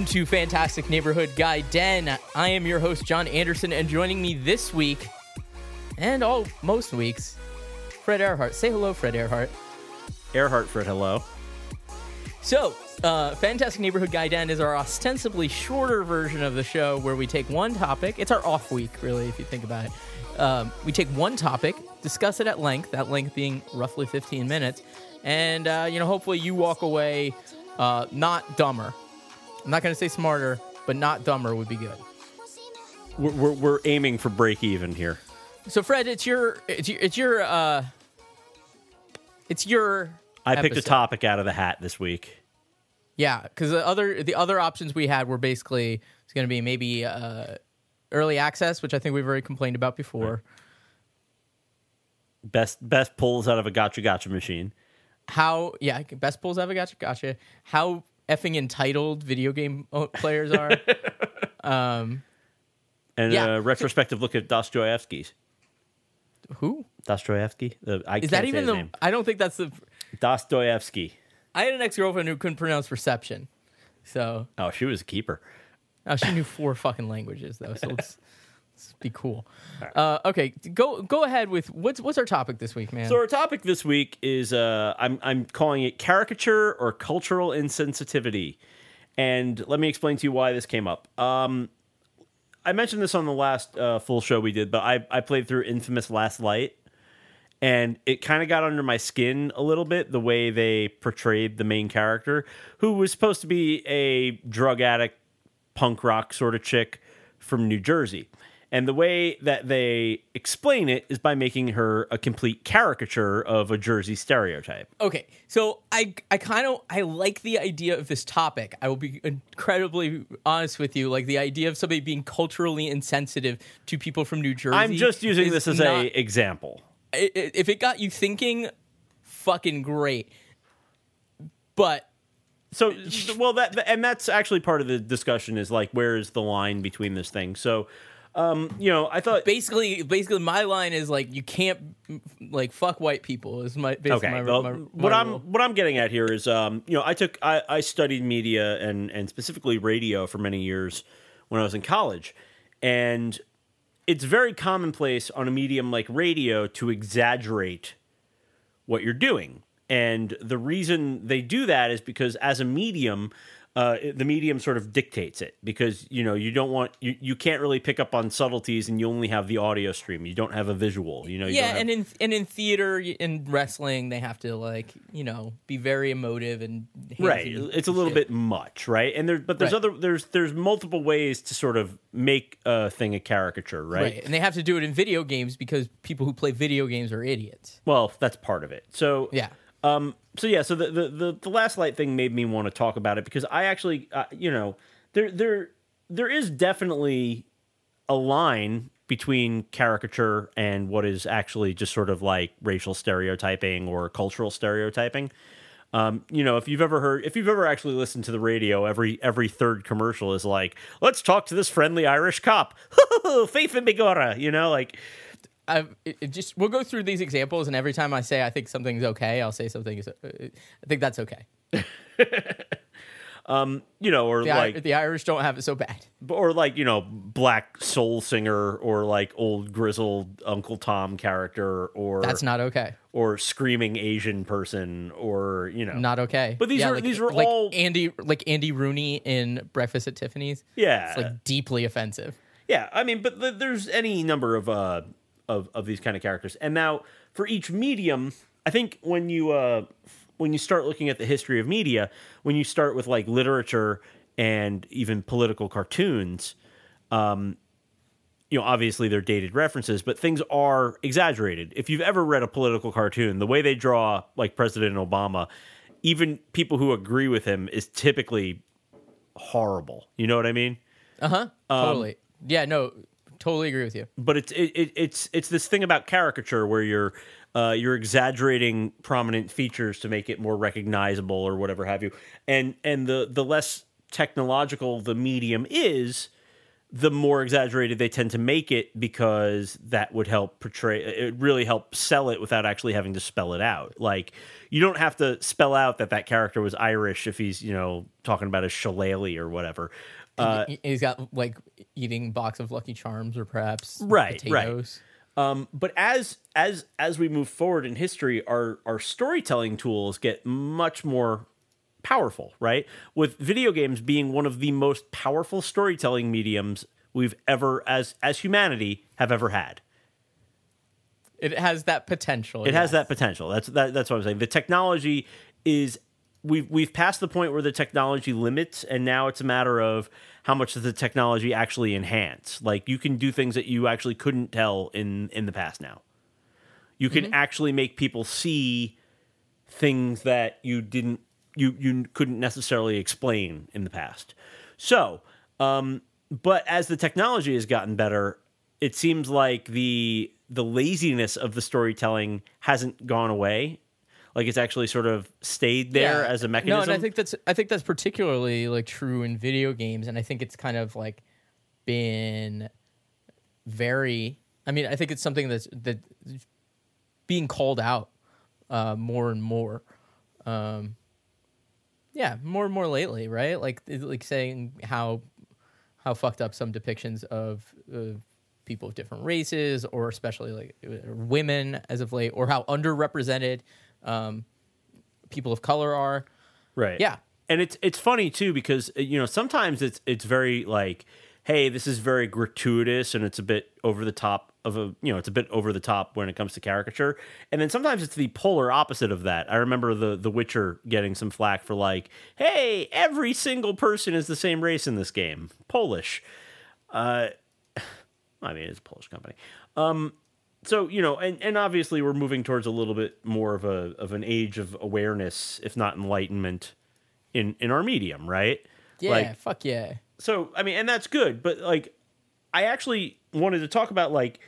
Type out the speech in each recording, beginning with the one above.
Welcome to Fantastic Neighborhood Guy Den. I am your host, John Anderson, and joining me this week, and all most weeks, Fred Earhart. Say hello, Fred Earhart. Earhart Fred, hello. So, uh, Fantastic Neighborhood Guy Den is our ostensibly shorter version of the show where we take one topic. It's our off week, really, if you think about it. Um, we take one topic, discuss it at length, that length being roughly 15 minutes, and, uh, you know, hopefully you walk away uh, not dumber. I'm not going to say smarter, but not dumber would be good. We're, we're, we're aiming for break even here. So, Fred, it's your, it's your, it's your, uh, it's your. I picked a topic out of the hat this week. Yeah, because the other the other options we had were basically it's going to be maybe uh, early access, which I think we've already complained about before. Best best pulls out of a gotcha gotcha machine. How yeah, best pulls ever gotcha gotcha. How effing entitled video game players are. um, And Yeah. a retrospective look at Dostoevsky's. who Dostoevsky? The, I is can't that even the? name. I don't think that's the. Dostoevsky. I had an ex girlfriend who couldn't pronounce reception, so Oh, she was a keeper. oh, she knew four fucking languages though. So let's be cool. Uh, okay, go go ahead with what's what's our topic this week, man. So our topic this week is uh, I'm I'm calling it caricature or cultural insensitivity, and let me explain to you why this came up. Um, I mentioned this on the last uh, full show we did, but I I played through Infamous Last Light, and it kind of got under my skin a little bit the way they portrayed the main character, who was supposed to be a drug addict, punk rock sort of chick from New Jersey. And the way that they explain it is by making her a complete caricature of a Jersey stereotype. Okay, so I I kind of I like the idea of this topic. I will be incredibly honest with you. Like the idea of somebody being culturally insensitive to people from New Jersey. I'm just using this as not- a example. If it got you thinking, fucking great. But So, well, that and that's actually part of the discussion is like, where is the line between this thing? So, um, you know, I thought basically, basically, my line is like you can't like fuck white people. Is my basically okay. my, well, my, what my I'm rule. what I'm getting at here is, um, you know, I took I, I studied media and and specifically radio for many years when I was in college, and it's very commonplace on a medium like radio to exaggerate what you're doing. And the reason they do that is because as a medium, uh, the medium sort of dictates it because you know you don't want you, you can't really pick up on subtleties and you only have the audio stream you don't have a visual you know you yeah, have- and in and in theater in wrestling, they have to like you know be very emotive and right it's a little shit. bit much right and there but there's Right. other there's there's multiple ways to sort of make a thing a caricature right, right. and they have to do it in video games because people who play video games are idiots. well that's part of it so Yeah, Um. So yeah. So the the the, the last light thing made me want to talk about it because I actually, uh, you know, there there there is definitely a line between caricature and what is actually just sort of like racial stereotyping or cultural stereotyping. Um, you know, if you've ever heard, if you've ever actually listened to the radio, every every third commercial is like, "Let's talk to this friendly Irish cop, Faith and Bigora," you know, like I just we'll go through these examples, and every time I say I think something's okay, I'll say something is. Uh, I think that's okay. you know, or The, I- like the Irish don't have it so bad. or like you know black soul singer or like old grizzled uncle tom character or That's not okay. or screaming asian person or you know Not okay. But these Yeah, are- like, these were like all- Andy like Andy Rooney in Breakfast at Tiffany's. yeah It's like deeply offensive. yeah i mean but th- there's any number of uh of of these kind of characters and now for each medium i think when you uh when you start looking at the history of media when you start with like literature and even political cartoons um, you know, obviously they're dated references, but things are exaggerated. If you've ever read a political cartoon, the way they draw like President Obama, even people who agree with him is typically horrible. You know what I mean? Uh huh. Um, totally. Yeah. No. Totally agree with you. But it's it, it, it's it's this thing about caricature where you're uh, you're exaggerating prominent features to make it more recognizable or whatever have you. And and the the less technological the medium is, the more exaggerated they tend to make it because that would help portray it really help sell it without actually having to spell it out like you don't have to spell out that that character was irish if he's you know talking about a shillelagh or whatever uh, He- he's got like eating box of Lucky Charms or perhaps Right, right. potatoes. Um, but as as as we move forward in history, our our storytelling tools get much more powerful, right? With video games being one of the most powerful storytelling mediums we've ever as as humanity have ever had. It has that potential. It has that potential. That's that, that's what I'm saying. The technology is we've we've passed the point where the technology limits, and now it's a matter of how much does the technology actually enhance. Like you can do things that you actually couldn't tell in in the past. Now you can actually make people see things that you didn't you you couldn't necessarily explain in the past. So, um, but as the technology has gotten better, it seems like the the laziness of the storytelling hasn't gone away. Like it's actually sort of stayed there Yeah. as a mechanism. No, and I think that's I think that's particularly like true in video games, and I think it's kind of like been very. I mean, I think it's something that's that being called out uh, more and more. Um, yeah, more and more lately, right? Like like saying how how fucked up some depictions of uh, people of different races, or especially like women as of late, or how underrepresented um, people of color are. Right. Yeah. And it's it's funny too because uh, you know sometimes it's it's very like hey this is very gratuitous and it's a bit over the top of a you know it's a bit over the top when it comes to caricature and then sometimes it's the polar opposite of that. I remember the the Witcher getting some flack for like hey every single person is the same race in this game Polish. Uh I mean it's a Polish company. Um so you know and, and obviously we're moving towards a little bit more of a of an age of awareness if not enlightenment in in our medium right Yeah, like fuck yeah. so i mean and that's good but like i actually wanted to talk about like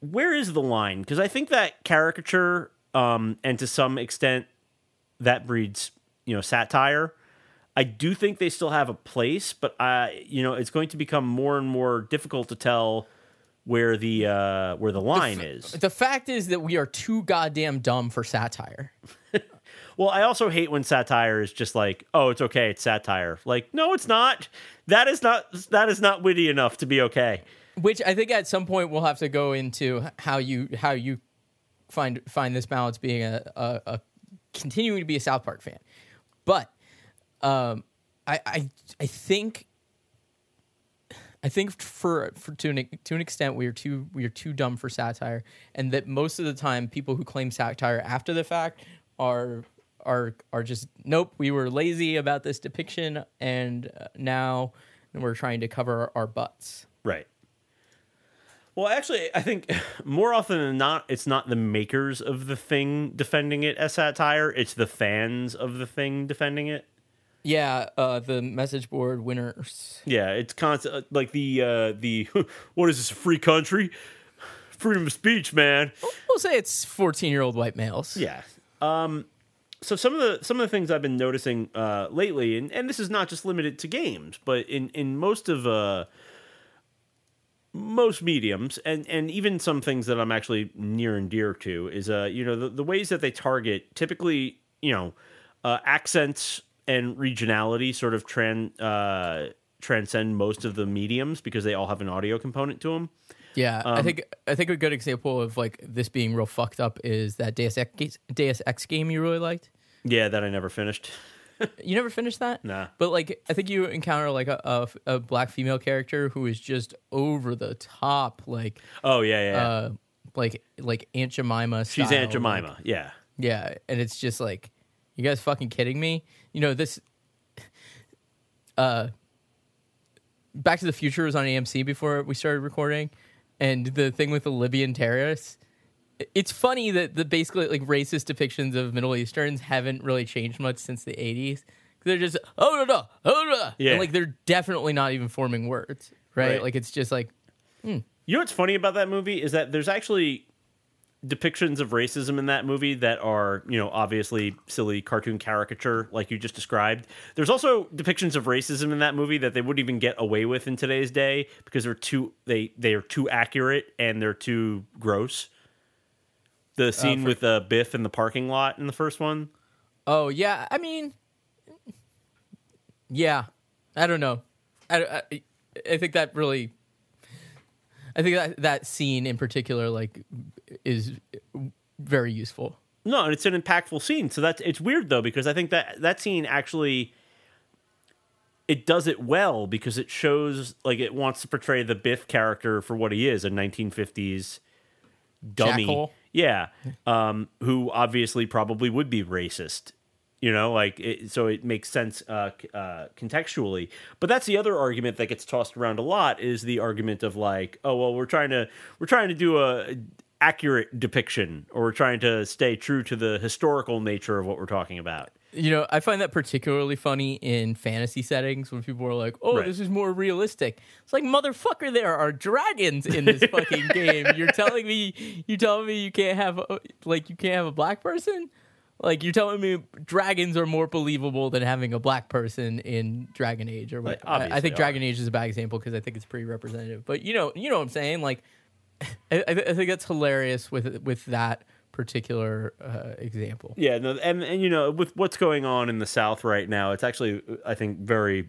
where is the line because i think that caricature um and to some extent that breeds you know satire i do think they still have a place but i you know it's going to become more and more difficult to tell where the uh where the line is The fact is that we are too goddamn dumb for satire. Well, I also hate when satire is just like, "Oh, it's okay, it's satire." Like, no, it's not. That is not that is not witty enough to be okay. Which I think at some point we'll have to go into how you how you find find this balance being a, a, a continuing to be a South Park fan. But um, I, I I think I think for for to an to an extent we are too we are too dumb for satire, and that most of the time people who claim satire after the fact are are are just nope we were lazy about this depiction and uh, now we're trying to cover our butts. Right. Well, actually, I think more often than not, it's not the makers of the thing defending it as satire; it's the fans of the thing defending it. Yeah, uh, the message board winners. Yeah, it's constant. Like the uh, the what is this? A free country? Freedom of speech, man. We'll say it's fourteen-year-old white males. Yeah. Um, so some of the some of the things I've been noticing uh, lately, and, and this is not just limited to games, but in in most of uh, most mediums, and and even some things that I'm actually near and dear to is uh you know the, the ways that they target typically you know uh, accents and regionality sort of tran uh, transcend most of the mediums because they all have an audio component to them. Yeah, I think I think a good example of like this being real fucked up is that Deus Ex, Deus Ex game you really liked. Yeah, that I never finished. You never finished that? Nah. But like, I think you encounter like a, a, a black female character who is just over the top, like, Oh yeah, yeah. uh, like like Aunt Jemima. She's Aunt Jemima. like- yeah. yeah, and it's just like, you guys fucking kidding me? You know this. Uh, Back to the Future was on AMC before we started recording, and the thing with the Libyan terrorists. It's funny that the basically like racist depictions of Middle Easterns haven't really changed much since the '80s. They're just oh no no oh no, Yeah. and like they're definitely not even forming words, right? Right. Like it's just like You know what's funny about that movie is that there's actually depictions of racism in that movie that are, you know, obviously silly cartoon caricature like you just described. There's also depictions of racism in that movie that they wouldn't even get away with in today's day because they're too they they are too accurate and they're too gross. The scene for- with uh, Biff in the parking lot in the first one. Oh yeah, I mean, yeah, I don't know. I, I, I think that really, I think that that scene in particular, like, is very useful. No, and it's an impactful scene. So that's it's weird though because I think that that scene actually it does it well because it shows like it wants to portray the Biff character for what he is, a 1950s dummy. Jackal. Yeah. Um who obviously probably would be racist. You know, like it, so it makes sense uh, uh, contextually. But that's the other argument that gets tossed around a lot is the argument of like, oh well, we're trying to we're trying to do a accurate depiction or we're trying to stay true to the historical nature of what we're talking about. You know, I find that particularly funny in fantasy settings when people are like, "Oh, Right. this is more realistic." It's like, motherfucker, there are dragons in this fucking game. You're telling me, you're telling me you can't have, a- like, you can't have a black person. Like, you're telling me dragons are more believable than having a black person in Dragon Age or what? They I, I think are. Dragon Age is a bad example because I think it's pretty representative. But you know, you know what I'm saying? Like, I, I I think that's hilarious with with that particular uh, example. Yeah, no, and and you know, with what's going on in the South right now, it's actually I think very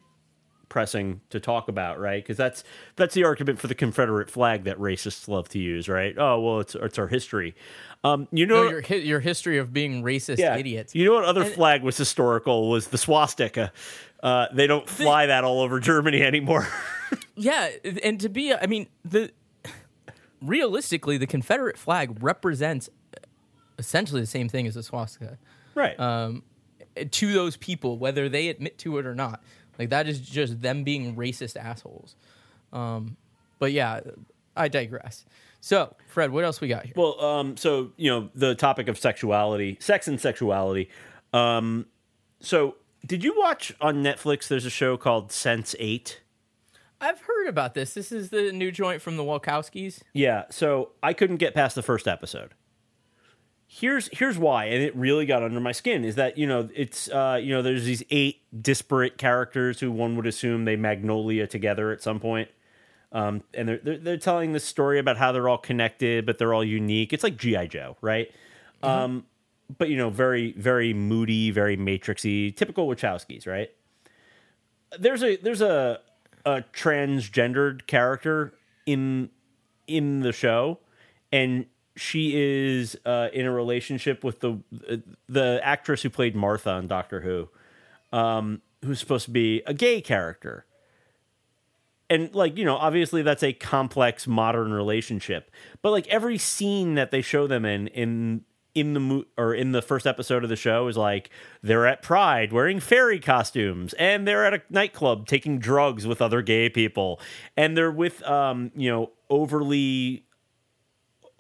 pressing to talk about, right? Because that's that's the argument for the Confederate flag that racists love to use, right? Oh well, it's it's our history. Um, you know, No, your hi- your history of being racist yeah, idiots. You know what other And- flag was historical was the swastika. Uh, they don't fly that all over Germany anymore. yeah, and to be, I mean, the realistically, the Confederate flag represents essentially the same thing as the swastika right. um, to those people, whether they admit to it or not. Like that is just them being racist assholes. Um, but yeah, I digress. So, Fred, what else we got here? Well, um, so you know the topic of sexuality, sex and sexuality. Um, so did you watch on Netflix? There's a show called Sense8. I've heard about this. This is the new joint from the Wachowskis. Yeah, so I couldn't get past the first episode. Here's here's why, and it really got under my skin. Is that you know it's uh, you know there's these eight disparate characters who one would assume they magnolia together at some point, um, and they're, they're they're telling this story about how they're all connected, but they're all unique. It's like GI Joe, right? Um, but you know, very very moody, very matrixy, typical Wachowskis, right? There's a there's a a transgendered character in in the show, and she is uh, in a relationship with the the actress who played Martha on Doctor Who, um, who's supposed to be a gay character. And like you know, obviously that's a complex modern relationship, but like every scene that they show them in in in the mo- or in the first episode of the show is like they're at Pride wearing fairy costumes and they're at a nightclub taking drugs with other gay people and they're with um you know overly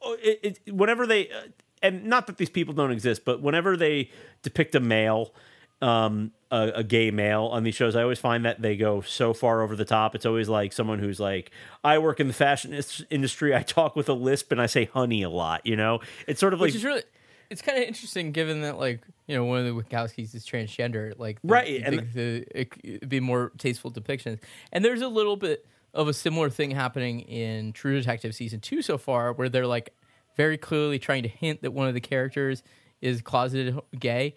it, it, whenever they uh, and not that these people don't exist but whenever they depict a male um a, a gay male on these shows i always find that they go so far over the top it's always like someone who's like i work in the fashion industry i talk with a lisp and i say honey a lot you know it's sort of like Which is really, it's kind of interesting given that, like, you know, one of the Wachowskis is transgender. Like, the- Right, and- think the, it'd be more tasteful depictions. And there's a little bit of a similar thing happening in True Detective season two so far, where they're like very clearly trying to hint that one of the characters is closeted gay,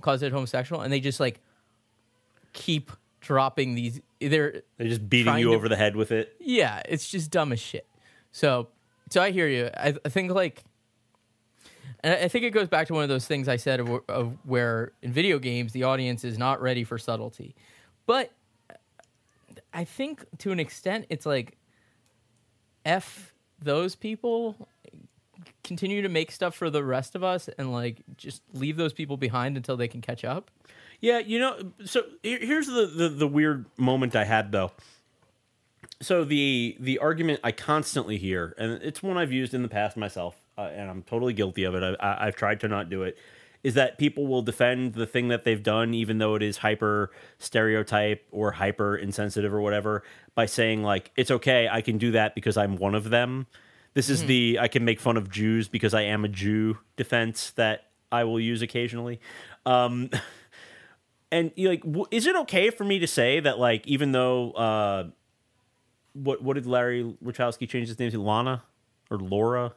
closeted homosexual, and they just like keep dropping these. They're they're just beating you to- over the head with it yeah, it's just dumb as shit. So, so I hear you. I, I think like, and I I think it goes back to one of those things I said of, of where in video games the audience is not ready for subtlety, but I think to an extent it's like, f those people continue to make stuff for the rest of us and like just leave those people behind until they can catch up. Yeah, you know, so here's the, the the weird moment I had though. So the the argument I constantly hear, and it's one I've used in the past myself, uh, and I'm totally guilty of it. I, I, I've tried to not do it. Is that people will defend the thing that they've done, even though it is hyper stereotype or hyper insensitive or whatever, by saying like it's okay, I can do that because I'm one of them. This is the I can make fun of Jews because I am a Jew defense that I will use occasionally. Um, and like, w- is it okay for me to say that like even though uh, what what did Larry Wachowski change his name to Lana or Laura?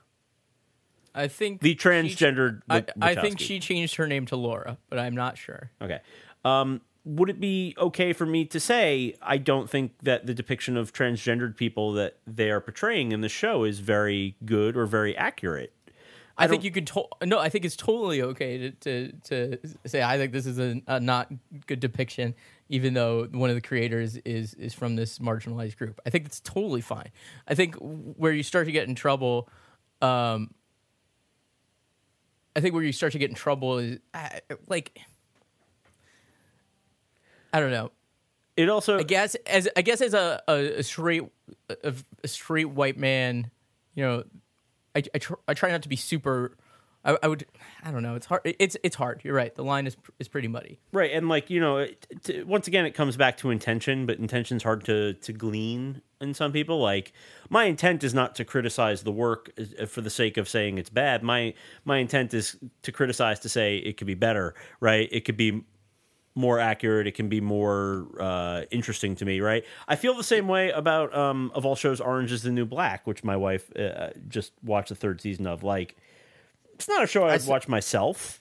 I think The she- transgendered. I, I think she changed her name to Laura, but I'm not sure. Okay. Um, would it be okay for me to say I don't think that the depiction of transgendered people that they are portraying in the show is very good or very accurate? I, think you could. To- no, I think it's totally okay to to, to say I think this is a, a not good depiction, even though one of the creators is is from this marginalized group. I think it's totally fine. I think where you start to get in trouble, um, I think where you start to get in trouble is like I don't know. It also I guess as I guess as a a, a straight a, a straight white man, you know, I I, tr- I try not to be super. I, I would I don't know. It's hard. It's it's hard. You're right. The line is is pretty muddy. right, and like you know, it, t- once again, it comes back to intention, but intention's hard to to glean in some people. Like my intent is not to criticize the work uh, for the sake of saying it's bad. My my intent is to criticize to say it could be better. Right, it could be more accurate. It can be more uh, interesting to me, right? I feel the same way about um, of all shows, Orange is the New Black, which my wife uh, just watched the third season of. Like, it's not a show I'd s- watch myself,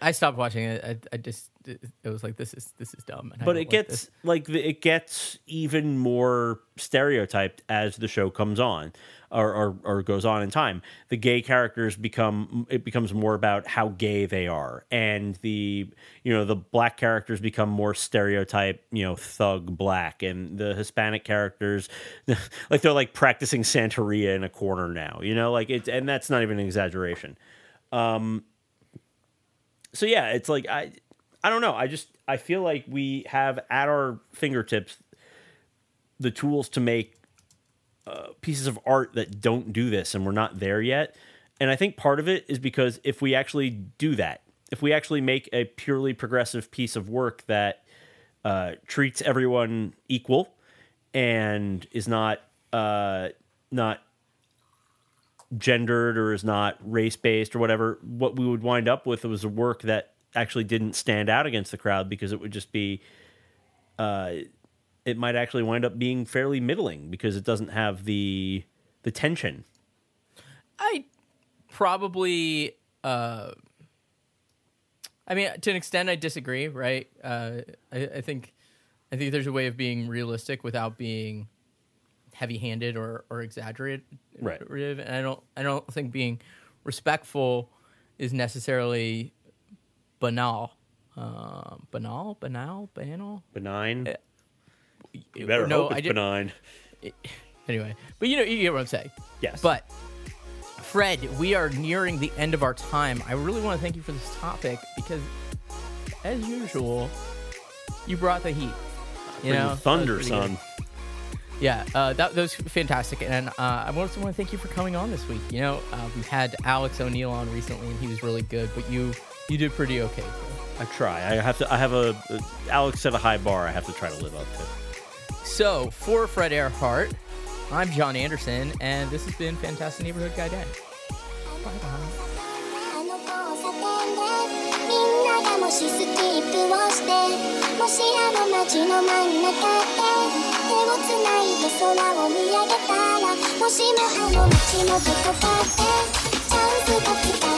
I stopped watching it. I, I just it, it was like this is this is dumb. and but it like gets this. like it gets even more stereotyped as the show comes on or, or or goes on in time. The gay characters become it becomes more about how gay they are, and the you know the black characters become more stereotype, you know, thug black, and the Hispanic characters like they're like practicing Santeria in a corner now, you know, like it's and that's not even an exaggeration. Um, so yeah, it's like I I don't know. I just I feel like we have at our fingertips the tools to make uh, pieces of art that don't do this, and we're not there yet. And I think part of it is because if we actually do that, if we actually make a purely progressive piece of work that uh, treats everyone equal and is not uh, not gendered or is not race based or whatever, what we would wind up with was a work that actually didn't stand out against the crowd because it would just be, uh, it might actually wind up being fairly middling because it doesn't have the the tension. I probably. Uh, I mean, to an extent, I disagree. Right? Uh, I, I think, I think there's a way of being realistic without being heavy-handed or or exaggerated. Right. And I don't. I don't think being respectful is necessarily banal. Uh, banal, banal, banal. Benign. Uh, you better no, hope I it's ju- benign. Anyway, but you know, you get what I'm saying. Yes. But Fred, we are nearing the end of our time. I really want to thank you for this topic because, as usual, you brought the heat. You know, thunder, pretty good. Son. Yeah, uh, that, that was fantastic, and uh, I also want to thank you for coming on this week. You know, uh, we've had Alex O'Neill on recently, and he was really good, but you you did pretty okay. Too. I try. I have to. I have a. Alex set a high bar. I have to try to live up to. So for Fred Earhart, I'm John Anderson, and this has been Fantastic Neighborhood Guy Dan. Bye bye. ないで空を見上げたらもしもあの街もどこかでチャンスが来た。